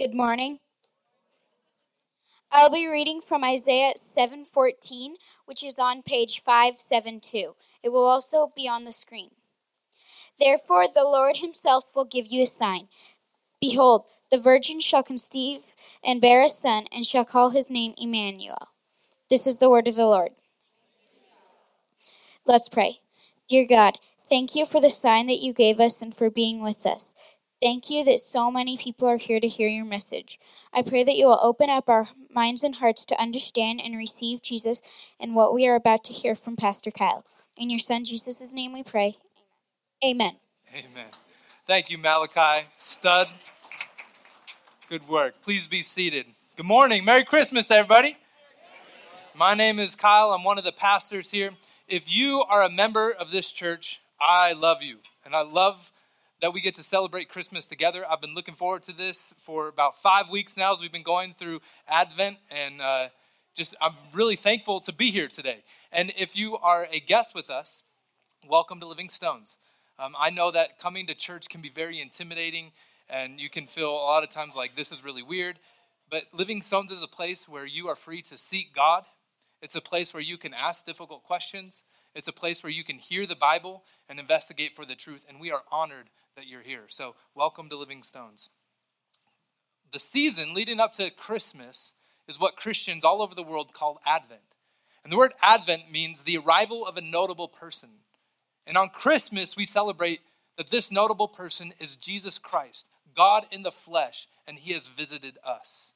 Good morning. I'll be reading from Isaiah 7:14, which is on page 572. It will also be on the screen. Therefore the Lord himself will give you a sign. Behold, the virgin shall conceive and bear a son and shall call his name Emmanuel. This is the word of the Lord. Let's pray. Dear God, thank you for the sign that you gave us and for being with us. Thank you that so many people are here to hear your message. I pray that you will open up our minds and hearts to understand and receive Jesus and what we are about to hear from Pastor Kyle. In your son Jesus' name we pray. Amen. Amen. Thank you, Malachi. Stud. Good work. Please be seated. Good morning. Merry Christmas, everybody. My name is Kyle. I'm one of the pastors here. If you are a member of this church, I love you. And I love that we get to celebrate Christmas together. I've been looking forward to this for about five weeks now as we've been going through Advent, and uh, just I'm really thankful to be here today. And if you are a guest with us, welcome to Living Stones. Um, I know that coming to church can be very intimidating, and you can feel a lot of times like this is really weird. But Living Stones is a place where you are free to seek God. It's a place where you can ask difficult questions. It's a place where you can hear the Bible and investigate for the truth. And we are honored that you're here. So, welcome to Living Stones. The season leading up to Christmas is what Christians all over the world call Advent. And the word Advent means the arrival of a notable person. And on Christmas, we celebrate that this notable person is Jesus Christ, God in the flesh, and he has visited us.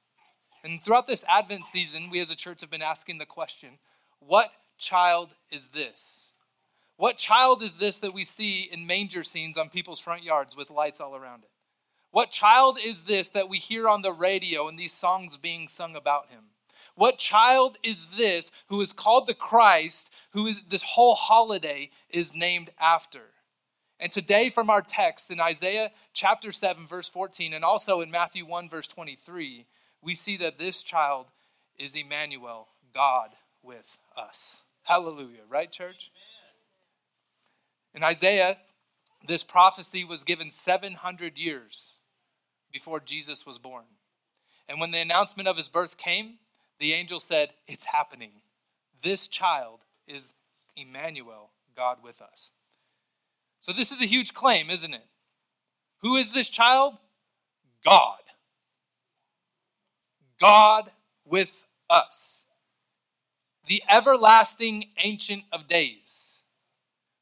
And throughout this Advent season, we as a church have been asking the question what child is this? What child is this that we see in manger scenes on people's front yards with lights all around it? What child is this that we hear on the radio and these songs being sung about him? What child is this who is called the Christ, who is this whole holiday is named after? And today, from our text in Isaiah chapter 7, verse 14, and also in Matthew 1, verse 23, we see that this child is Emmanuel, God with us. Hallelujah, right, church? In Isaiah, this prophecy was given 700 years before Jesus was born. And when the announcement of his birth came, the angel said, It's happening. This child is Emmanuel, God with us. So, this is a huge claim, isn't it? Who is this child? God. God with us. The everlasting Ancient of Days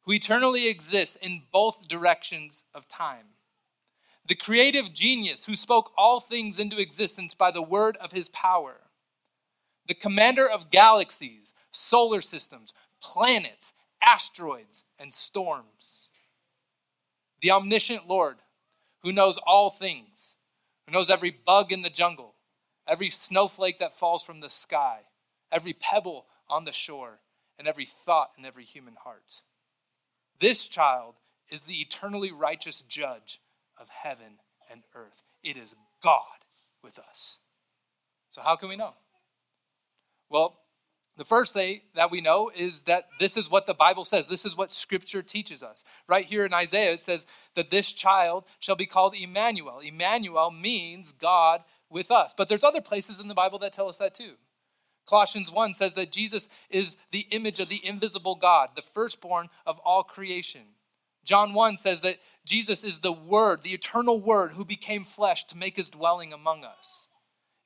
who eternally exists in both directions of time. The creative genius who spoke all things into existence by the word of his power. The commander of galaxies, solar systems, planets, asteroids, and storms. The omniscient Lord who knows all things, who knows every bug in the jungle, every snowflake that falls from the sky, every pebble on the shore, and every thought in every human heart. This child is the eternally righteous judge of heaven and earth. It is God with us. So, how can we know? Well, the first thing that we know is that this is what the Bible says. This is what Scripture teaches us. Right here in Isaiah, it says that this child shall be called Emmanuel. Emmanuel means God with us. But there's other places in the Bible that tell us that too. Colossians 1 says that Jesus is the image of the invisible God, the firstborn of all creation. John 1 says that Jesus is the Word, the eternal Word, who became flesh to make his dwelling among us.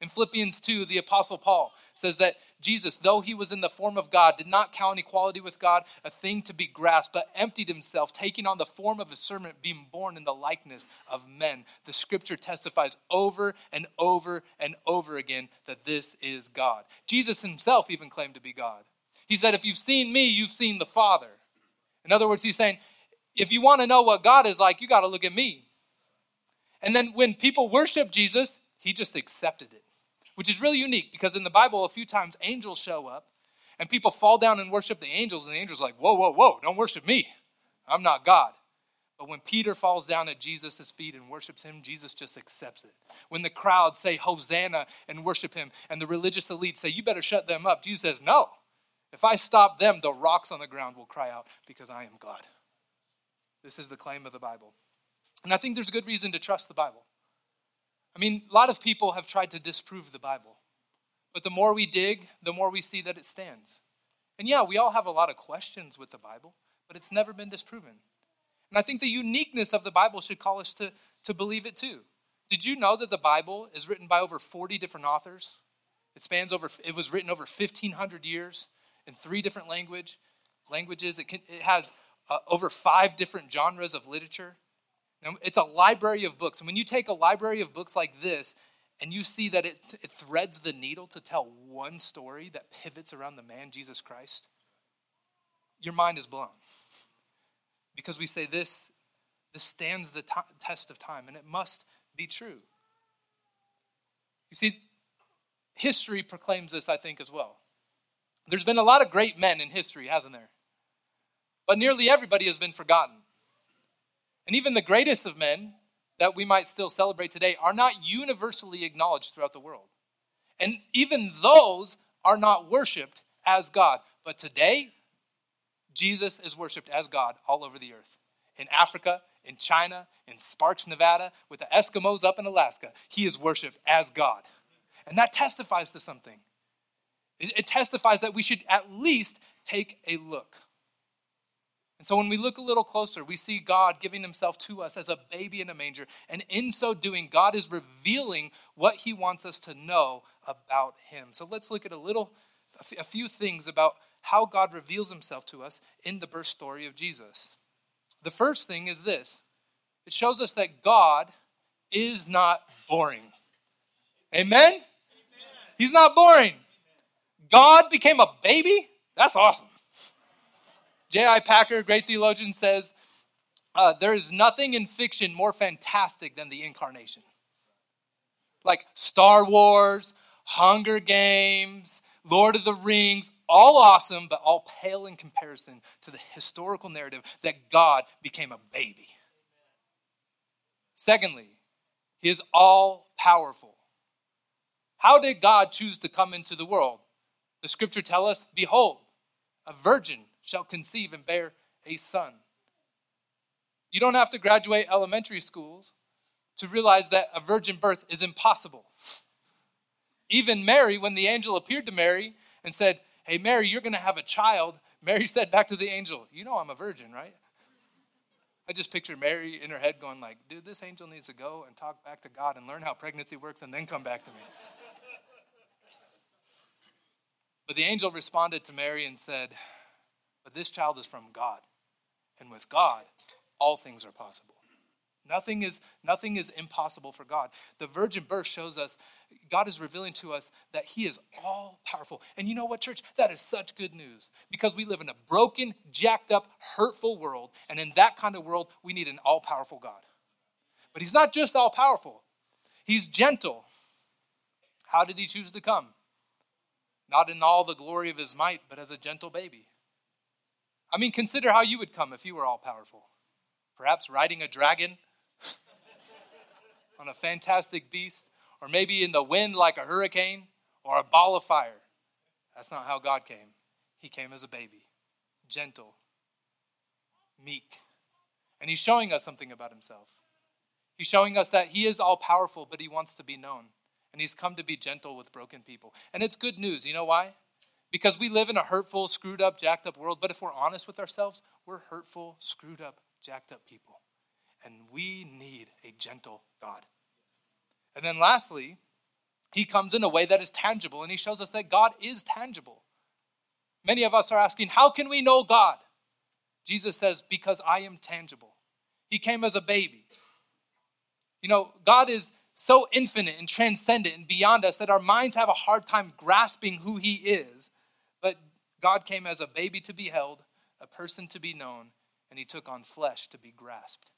In Philippians 2, the Apostle Paul says that Jesus, though he was in the form of God, did not count equality with God a thing to be grasped, but emptied himself, taking on the form of a servant, being born in the likeness of men. The scripture testifies over and over and over again that this is God. Jesus himself even claimed to be God. He said, If you've seen me, you've seen the Father. In other words, he's saying, if you want to know what God is like, you got to look at me. And then when people worship Jesus, he just accepted it which is really unique because in the Bible, a few times angels show up and people fall down and worship the angels, and the angels are like, Whoa, whoa, whoa, don't worship me. I'm not God. But when Peter falls down at Jesus' feet and worships him, Jesus just accepts it. When the crowd say Hosanna and worship him, and the religious elite say, You better shut them up, Jesus says, No. If I stop them, the rocks on the ground will cry out because I am God. This is the claim of the Bible. And I think there's a good reason to trust the Bible. I mean, a lot of people have tried to disprove the Bible, but the more we dig, the more we see that it stands. And yeah, we all have a lot of questions with the Bible, but it's never been disproven. And I think the uniqueness of the Bible should call us to, to believe it too. Did you know that the Bible is written by over 40 different authors? It spans over, it was written over 1,500 years in three different language, languages. It, can, it has uh, over five different genres of literature. Now, it's a library of books. And when you take a library of books like this and you see that it, it threads the needle to tell one story that pivots around the man Jesus Christ, your mind is blown. Because we say this, this stands the t- test of time and it must be true. You see, history proclaims this, I think, as well. There's been a lot of great men in history, hasn't there? But nearly everybody has been forgotten. And even the greatest of men that we might still celebrate today are not universally acknowledged throughout the world. And even those are not worshiped as God. But today, Jesus is worshiped as God all over the earth. In Africa, in China, in Sparks, Nevada, with the Eskimos up in Alaska, he is worshiped as God. And that testifies to something. It, testifies that we should at least take a look. And so when we look a little closer, we see God giving himself to us as a baby in a manger. And in so doing, God is revealing what he wants us to know about him. So let's look at a little, a few things about how God reveals himself to us in the birth story of Jesus. The first thing is this it shows us that God is not boring. Amen? Amen. He's not boring. God became a baby? That's awesome. J.I. Packer, great theologian, says uh, there is nothing in fiction more fantastic than the incarnation. Like Star Wars, Hunger Games, Lord of the Rings, all awesome, but all pale in comparison to the historical narrative that God became a baby. Secondly, he is all powerful. How did God choose to come into the world? The scripture tell us, behold, a virgin shall conceive and bear a son. You don't have to graduate elementary schools to realize that a virgin birth is impossible. Even Mary, when the angel appeared to Mary and said, Hey, Mary, you're going to have a child, Mary said back to the angel, You know I'm a virgin, right? I just picture Mary in her head going like, dude, this angel needs to go and talk back to God and learn how pregnancy works and then come back to me. but the angel responded to Mary and said, but this child is from God. And with God, all things are possible. Nothing is, nothing is impossible for God. The virgin birth shows us, God is revealing to us that He is all powerful. And you know what, church? That is such good news because we live in a broken, jacked up, hurtful world. And in that kind of world, we need an all powerful God. But He's not just all powerful, He's gentle. How did He choose to come? Not in all the glory of His might, but as a gentle baby. I mean, consider how you would come if you were all powerful. Perhaps riding a dragon on a fantastic beast, or maybe in the wind like a hurricane or a ball of fire. That's not how God came. He came as a baby, gentle, meek. And He's showing us something about Himself. He's showing us that He is all powerful, but He wants to be known. And He's come to be gentle with broken people. And it's good news. You know why? Because we live in a hurtful, screwed up, jacked up world. But if we're honest with ourselves, we're hurtful, screwed up, jacked up people. And we need a gentle God. And then lastly, he comes in a way that is tangible and he shows us that God is tangible. Many of us are asking, How can we know God? Jesus says, Because I am tangible. He came as a baby. You know, God is so infinite and transcendent and beyond us that our minds have a hard time grasping who He is. God came as a baby to be held, a person to be known, and he took on flesh to be grasped.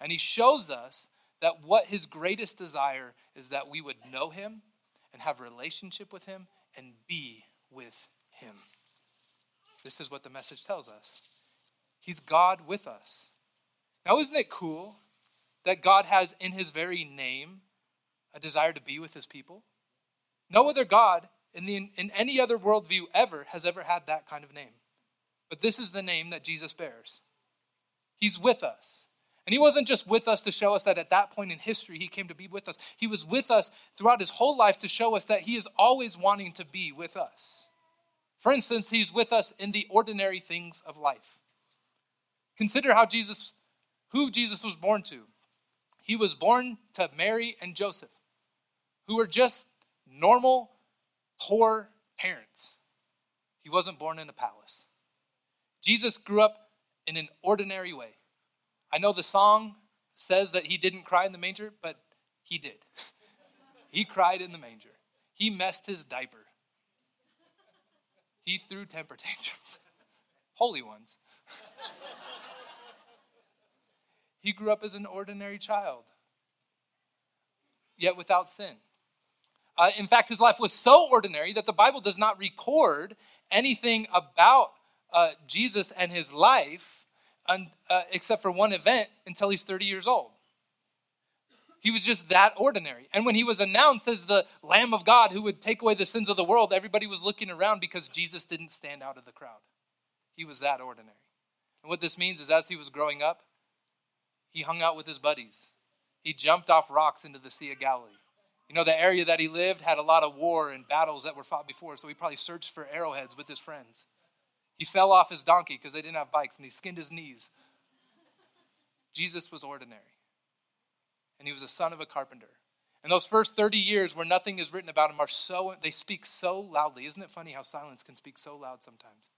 And he shows us that what his greatest desire is that we would know him and have relationship with him and be with him. This is what the message tells us. He's God with us. Now, isn't it cool that God has in his very name a desire to be with his people? No other God in, the, in any other worldview ever has ever had that kind of name. But this is the name that Jesus bears. He's with us. And he wasn't just with us to show us that at that point in history he came to be with us. He was with us throughout his whole life to show us that he is always wanting to be with us. For instance, he's with us in the ordinary things of life. Consider how Jesus, who Jesus was born to. He was born to Mary and Joseph, who were just normal, poor parents. He wasn't born in a palace. Jesus grew up in an ordinary way. I know the song says that he didn't cry in the manger, but he did. he cried in the manger. He messed his diaper. He threw temper tantrums. Holy ones. he grew up as an ordinary child, yet without sin. Uh, in fact, his life was so ordinary that the Bible does not record anything about uh, Jesus and his life un, uh, except for one event until he's 30 years old. He was just that ordinary. And when he was announced as the Lamb of God who would take away the sins of the world, everybody was looking around because Jesus didn't stand out of the crowd. He was that ordinary. And what this means is as he was growing up, he hung out with his buddies. He jumped off rocks into the Sea of Galilee. You know, the area that he lived had a lot of war and battles that were fought before, so he probably searched for arrowheads with his friends. He fell off his donkey because they didn't have bikes and he skinned his knees. Jesus was ordinary. And he was a son of a carpenter. And those first 30 years where nothing is written about him are so, they speak so loudly. Isn't it funny how silence can speak so loud sometimes?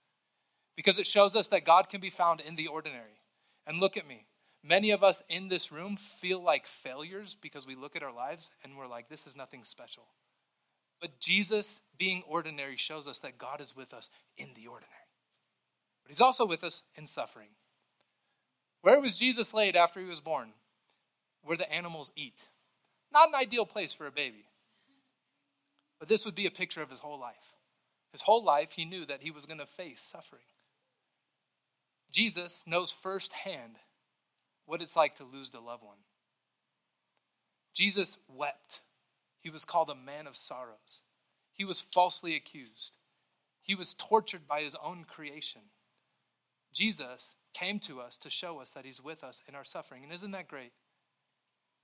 Because it shows us that God can be found in the ordinary. And look at me. Many of us in this room feel like failures because we look at our lives and we're like, this is nothing special. But Jesus, being ordinary, shows us that God is with us in the ordinary. But he's also with us in suffering. Where was Jesus laid after he was born? Where the animals eat. Not an ideal place for a baby. But this would be a picture of his whole life. His whole life, he knew that he was going to face suffering. Jesus knows firsthand what it's like to lose a loved one. Jesus wept. He was called a man of sorrows. He was falsely accused. He was tortured by his own creation. Jesus came to us to show us that he's with us in our suffering. And isn't that great?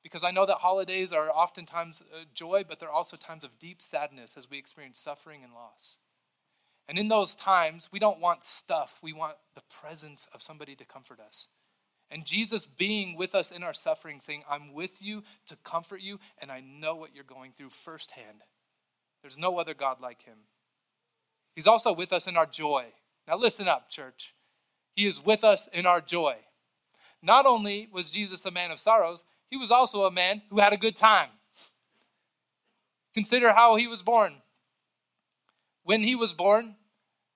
Because I know that holidays are oftentimes uh, joy, but they're also times of deep sadness as we experience suffering and loss. And in those times, we don't want stuff, we want the presence of somebody to comfort us. And Jesus being with us in our suffering, saying, I'm with you to comfort you, and I know what you're going through firsthand. There's no other God like him. He's also with us in our joy. Now, listen up, church. He is with us in our joy. Not only was Jesus a man of sorrows, he was also a man who had a good time. Consider how he was born. When he was born,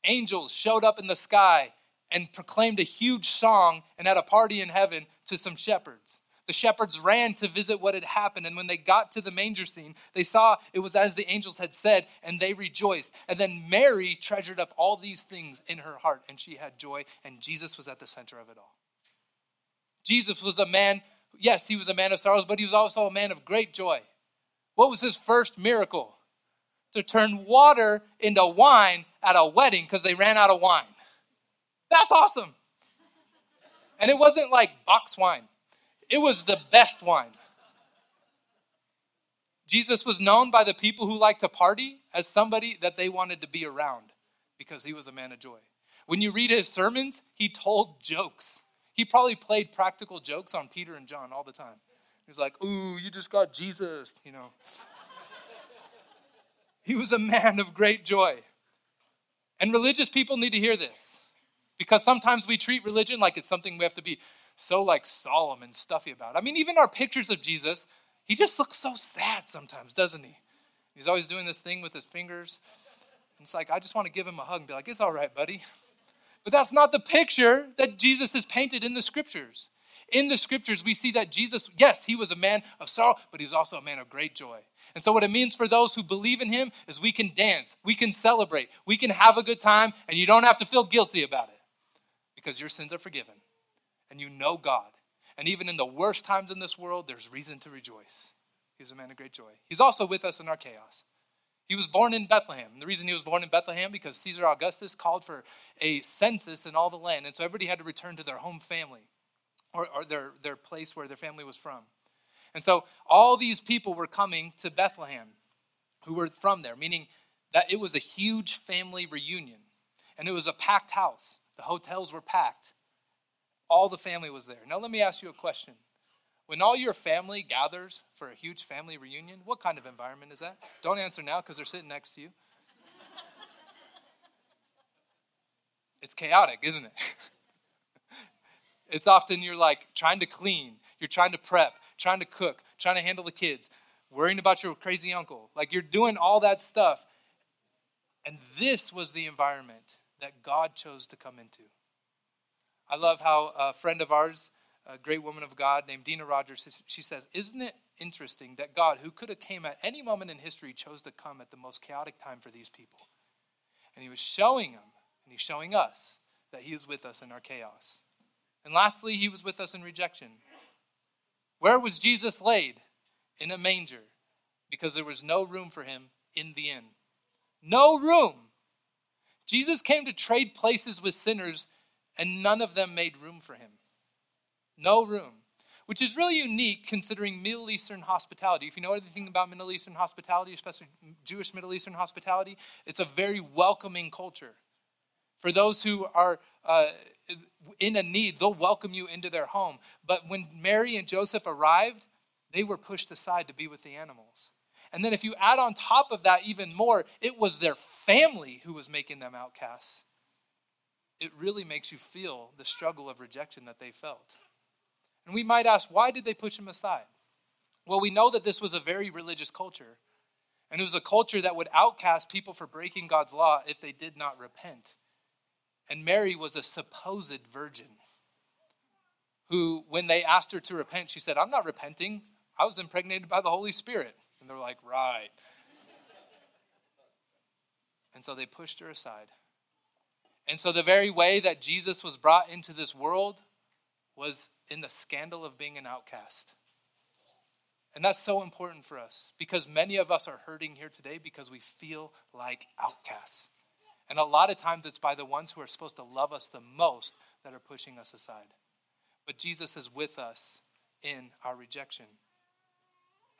angels showed up in the sky and proclaimed a huge song and had a party in heaven to some shepherds. The shepherds ran to visit what had happened, and when they got to the manger scene, they saw it was as the angels had said, and they rejoiced. And then Mary treasured up all these things in her heart, and she had joy, and Jesus was at the center of it all. Jesus was a man, yes, he was a man of sorrows, but he was also a man of great joy. What was his first miracle? To turn water into wine at a wedding because they ran out of wine. That's awesome. And it wasn't like box wine. It was the best wine. Jesus was known by the people who liked to party as somebody that they wanted to be around because he was a man of joy. When you read his sermons, he told jokes. He probably played practical jokes on Peter and John all the time. He was like, Ooh, you just got Jesus, you know. he was a man of great joy. And religious people need to hear this because sometimes we treat religion like it's something we have to be so like solemn and stuffy about. I mean, even our pictures of Jesus, he just looks so sad sometimes, doesn't he? He's always doing this thing with his fingers. And it's like, I just want to give him a hug and be like, it's all right, buddy. But that's not the picture that Jesus is painted in the scriptures. In the scriptures, we see that Jesus, yes, he was a man of sorrow, but he's also a man of great joy. And so, what it means for those who believe in him is we can dance, we can celebrate, we can have a good time, and you don't have to feel guilty about it because your sins are forgiven and you know God. And even in the worst times in this world, there's reason to rejoice. He's a man of great joy. He's also with us in our chaos. He was born in Bethlehem. The reason he was born in Bethlehem because Caesar Augustus called for a census in all the land, and so everybody had to return to their home family. or, or their, their place where their family was from. And so all these people were coming to Bethlehem who were from there, meaning that it was a huge family reunion. And it was a packed house. The hotels were packed. All the family was there. Now, let me ask you a question. When all your family gathers for a huge family reunion, what kind of environment is that? Don't answer now because they're sitting next to you. It's chaotic, isn't it? it's often you're like trying to clean, you're trying to prep, trying to cook, trying to handle the kids, worrying about your crazy uncle. Like you're doing all that stuff. And this was the environment that God chose to come into. I love how a friend of ours, a great woman of God named Dina Rogers, she says, Isn't it interesting that God, who could have came at any moment in history, chose to come at the most chaotic time for these people? And he was showing them, and he's showing us, that he is with us in our chaos. And lastly, he was with us in rejection. Where was Jesus laid? In a manger, because there was no room for him in the inn. No room. Jesus came to trade places with sinners, and none of them made room for him. No room. Which is really unique considering Middle Eastern hospitality. If you know anything about Middle Eastern hospitality, especially Jewish Middle Eastern hospitality, it's a very welcoming culture. For those who are uh, in a need, they'll welcome you into their home. But when Mary and Joseph arrived, they were pushed aside to be with the animals. And then if you add on top of that even more, it was their family who was making them outcasts. It really makes you feel the struggle of rejection that they felt. And we might ask, why did they push him aside? Well, we know that this was a very religious culture. And it was a culture that would outcast people for breaking God's law if they did not repent. And Mary was a supposed virgin who, when they asked her to repent, she said, I'm not repenting. I was impregnated by the Holy Spirit. And they're like, Right. And so they pushed her aside. And so the very way that Jesus was brought into this world was in the scandal of being an outcast. And that's so important for us because many of us are hurting here today because we feel like outcasts. And a lot of times it's by the ones who are supposed to love us the most that are pushing us aside. But Jesus is with us in our rejection.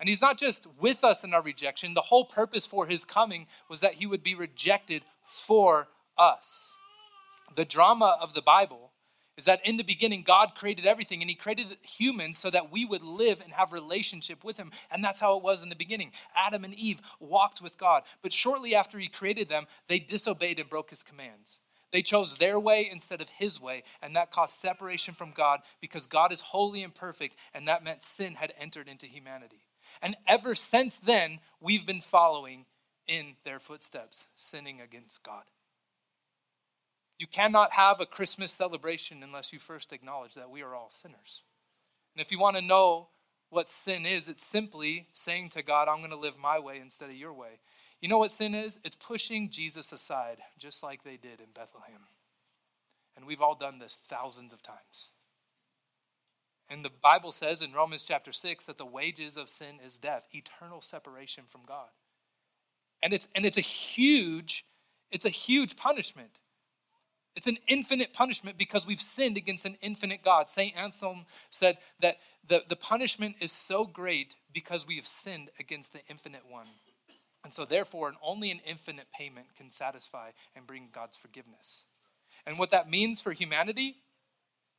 And he's not just with us in our rejection, the whole purpose for his coming was that he would be rejected for us. The drama of the Bible is that in the beginning God created everything and he created humans so that we would live and have relationship with him and that's how it was in the beginning. Adam and Eve walked with God, but shortly after he created them, they disobeyed and broke his commands. They chose their way instead of his way, and that caused separation from God because God is holy and perfect, and that meant sin had entered into humanity. And ever since then, we've been following in their footsteps, sinning against God. You cannot have a Christmas celebration unless you first acknowledge that we are all sinners. And if you want to know what sin is, it's simply saying to God, I'm going to live my way instead of your way. You know what sin is? It's pushing Jesus aside, just like they did in Bethlehem. And we've all done this thousands of times. And the Bible says in Romans chapter 6 that the wages of sin is death, eternal separation from God. And it's and it's a huge it's a huge punishment. It's an infinite punishment because we've sinned against an infinite God. St. Anselm said that the, the punishment is so great because we have sinned against the infinite one. And so, therefore, only an infinite payment can satisfy and bring God's forgiveness. And what that means for humanity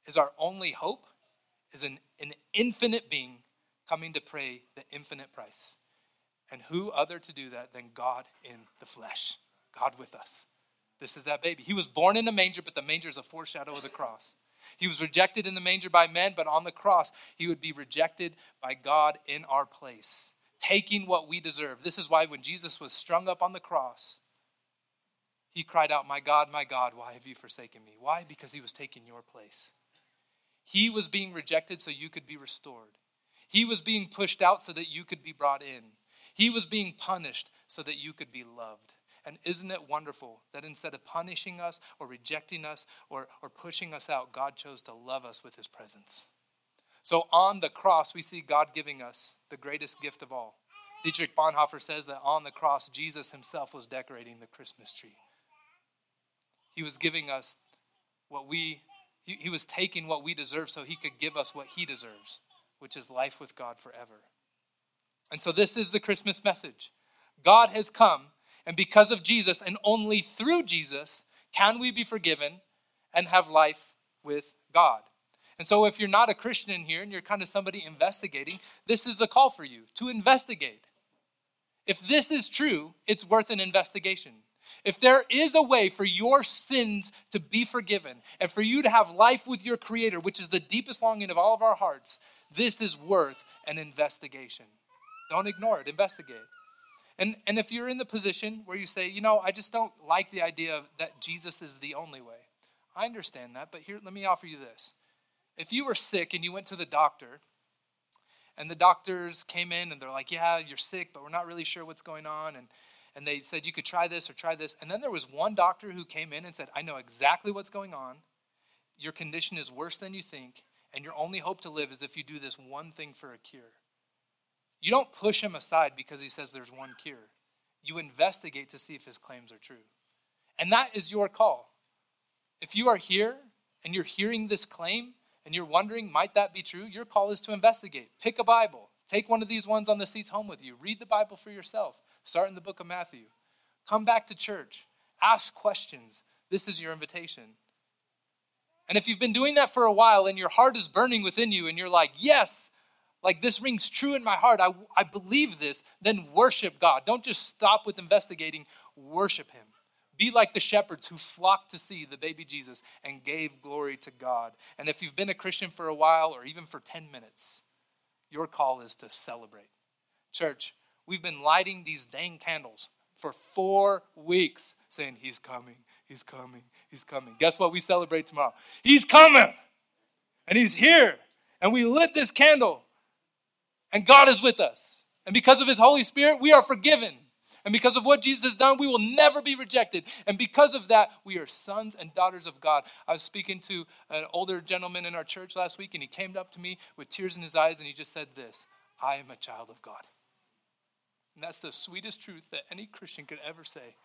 is our only hope is an, an infinite being coming to pay the infinite price. And who other to do that than God in the flesh? God with us. This is that baby. He was born in a manger, but the manger is a foreshadow of the cross. He was rejected in the manger by men, but on the cross, he would be rejected by God in our place, taking what we deserve. This is why when Jesus was strung up on the cross, he cried out, My God, my God, why have you forsaken me? Why? Because he was taking your place. He was being rejected so you could be restored. He was being pushed out so that you could be brought in. He was being punished so that you could be loved. And isn't it wonderful that instead of punishing us or rejecting us or, or pushing us out, God chose to love us with his presence? So on the cross, we see God giving us the greatest gift of all. Dietrich Bonhoeffer says that on the cross, Jesus himself was decorating the Christmas tree. He was giving us what we He, he was taking what we deserve so he could give us what he deserves, which is life with God forever. And so this is the Christmas message. God has come, and because of Jesus, and only through Jesus, can we be forgiven and have life with God. And so, if you're not a Christian in here and you're kind of somebody investigating, this is the call for you to investigate. If this is true, it's worth an investigation. If there is a way for your sins to be forgiven and for you to have life with your Creator, which is the deepest longing of all of our hearts, this is worth an investigation. Don't ignore it, investigate. And, and if you're in the position where you say, you know, I just don't like the idea of that Jesus is the only way, I understand that, but here, let me offer you this. If you were sick and you went to the doctor, and the doctors came in and they're like, yeah, you're sick, but we're not really sure what's going on. And, and they said, you could try this or try this. And then there was one doctor who came in and said, I know exactly what's going on. Your condition is worse than you think, and your only hope to live is if you do this one thing for a cure. You don't push him aside because he says there's one cure. You investigate to see if his claims are true. And that is your call. If you are here and you're hearing this claim and you're wondering, might that be true? Your call is to investigate. Pick a Bible. Take one of these ones on the seats home with you. Read the Bible for yourself. Start in the book of Matthew. Come back to church. Ask questions. This is your invitation. And if you've been doing that for a while and your heart is burning within you and you're like, yes, like this rings true in my heart, I, I believe this, then worship God. Don't just stop with investigating, worship Him. Be like the shepherds who flocked to see the baby Jesus and gave glory to God. And if you've been a Christian for a while or even for 10 minutes, your call is to celebrate. Church, we've been lighting these dang candles for four weeks saying, He's coming, He's coming, He's coming. Guess what we celebrate tomorrow? He's coming, and He's here. And we lit this candle, and God is with us. And because of His Holy Spirit, we are forgiven. And because of what Jesus has done, we will never be rejected. And because of that, we are sons and daughters of God. I was speaking to an older gentleman in our church last week, and he came up to me with tears in his eyes, and he just said this I am a child of God. And that's the sweetest truth that any Christian could ever say.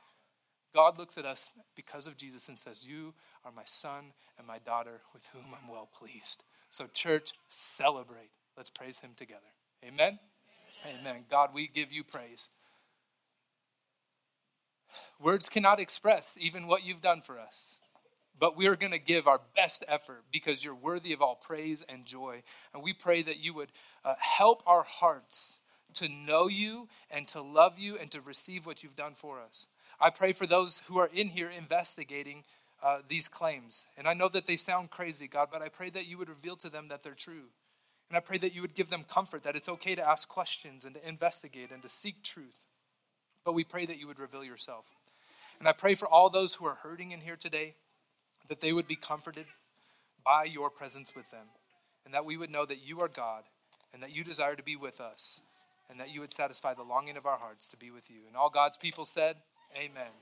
God looks at us because of Jesus and says, You are my son and my daughter with whom I'm well pleased. So, church, celebrate. Let's praise him together. Amen. Amen. Amen. God, we give you praise. Words cannot express even what you've done for us. But we are going to give our best effort because you're worthy of all praise and joy. And we pray that you would uh, help our hearts to know you and to love you and to receive what you've done for us. I pray for those who are in here investigating uh, these claims. And I know that they sound crazy, God, but I pray that you would reveal to them that they're true. And I pray that you would give them comfort that it's okay to ask questions and to investigate and to seek truth. But we pray that you would reveal yourself. And I pray for all those who are hurting in here today that they would be comforted by your presence with them. And that we would know that you are God and that you desire to be with us and that you would satisfy the longing of our hearts to be with you. And all God's people said, Amen.